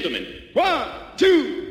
gentlemen. One, two,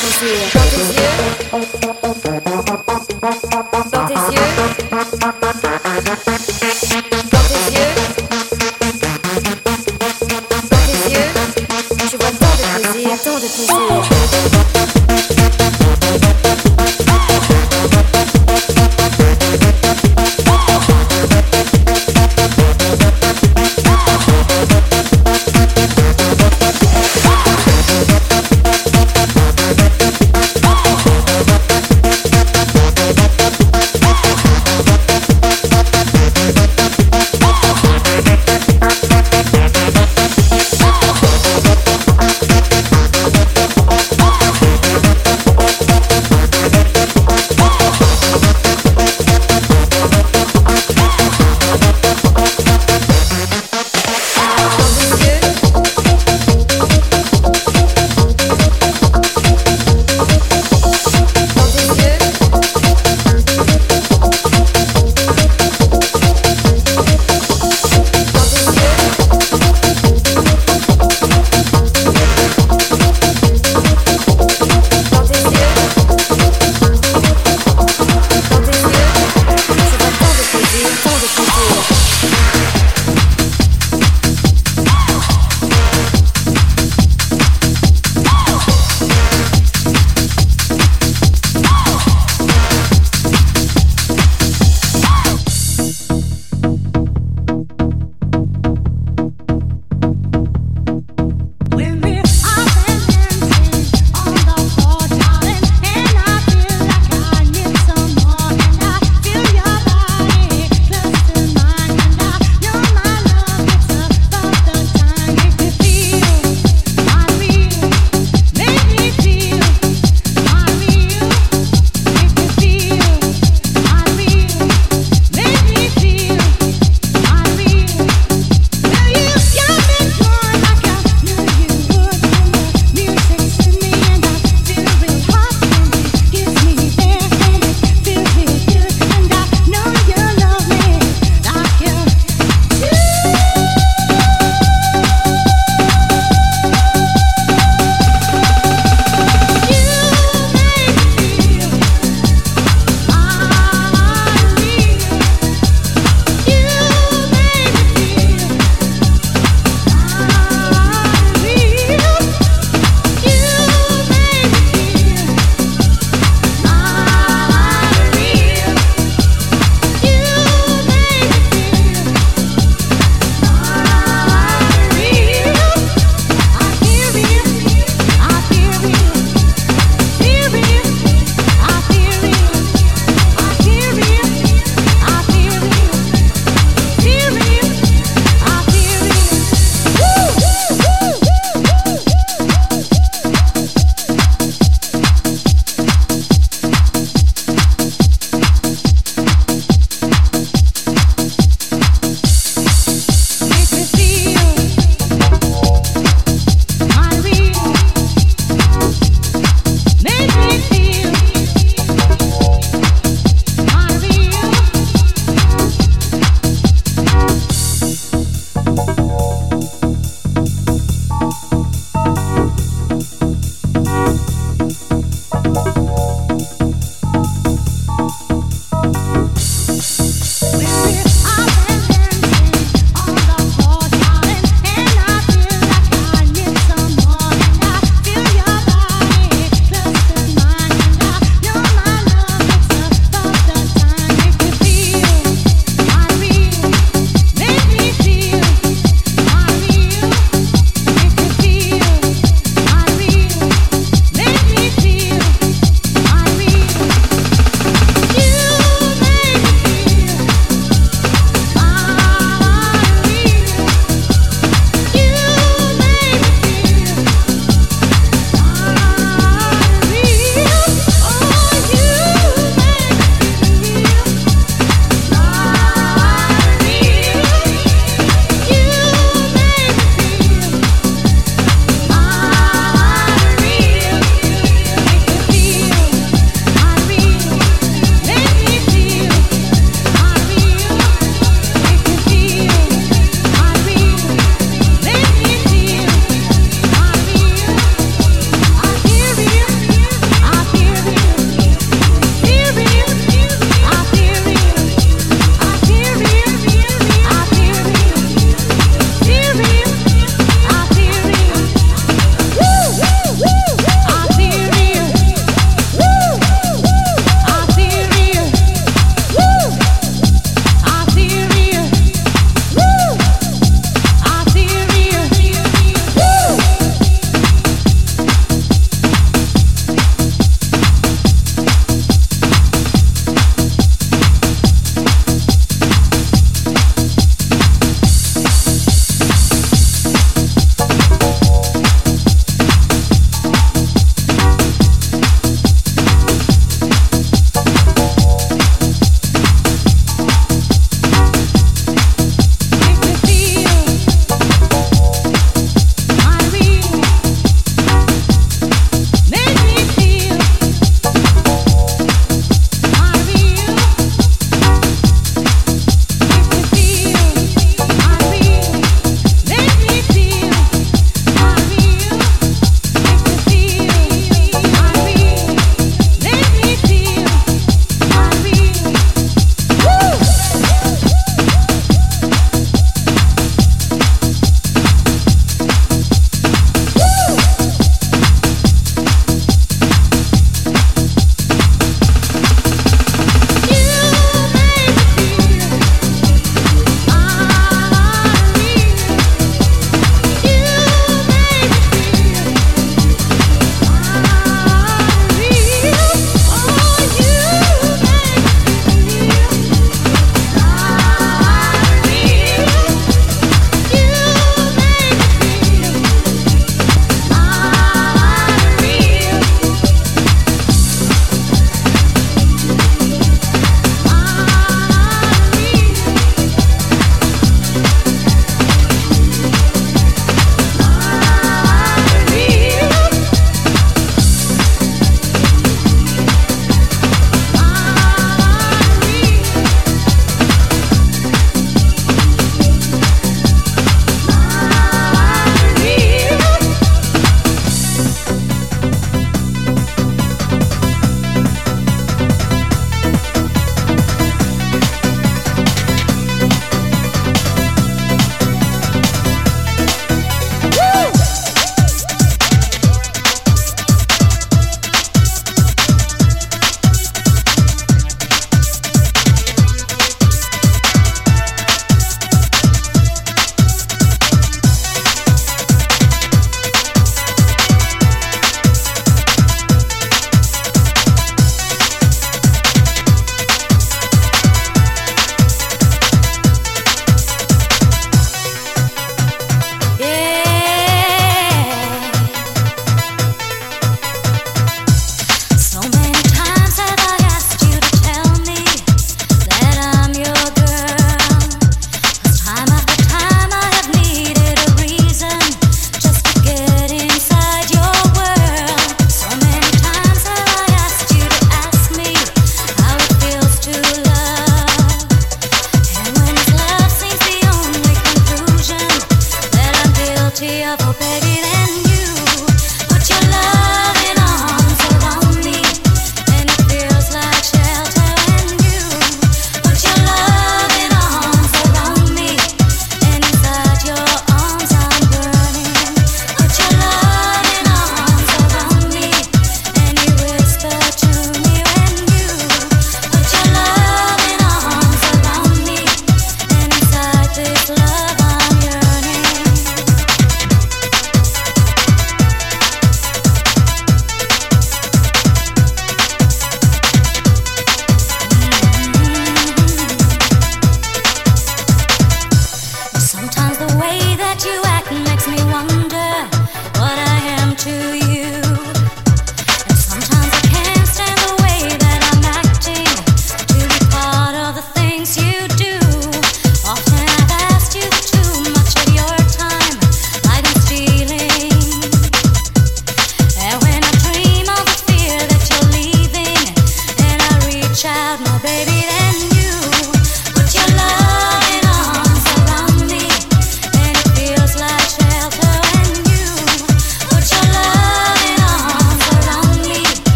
都是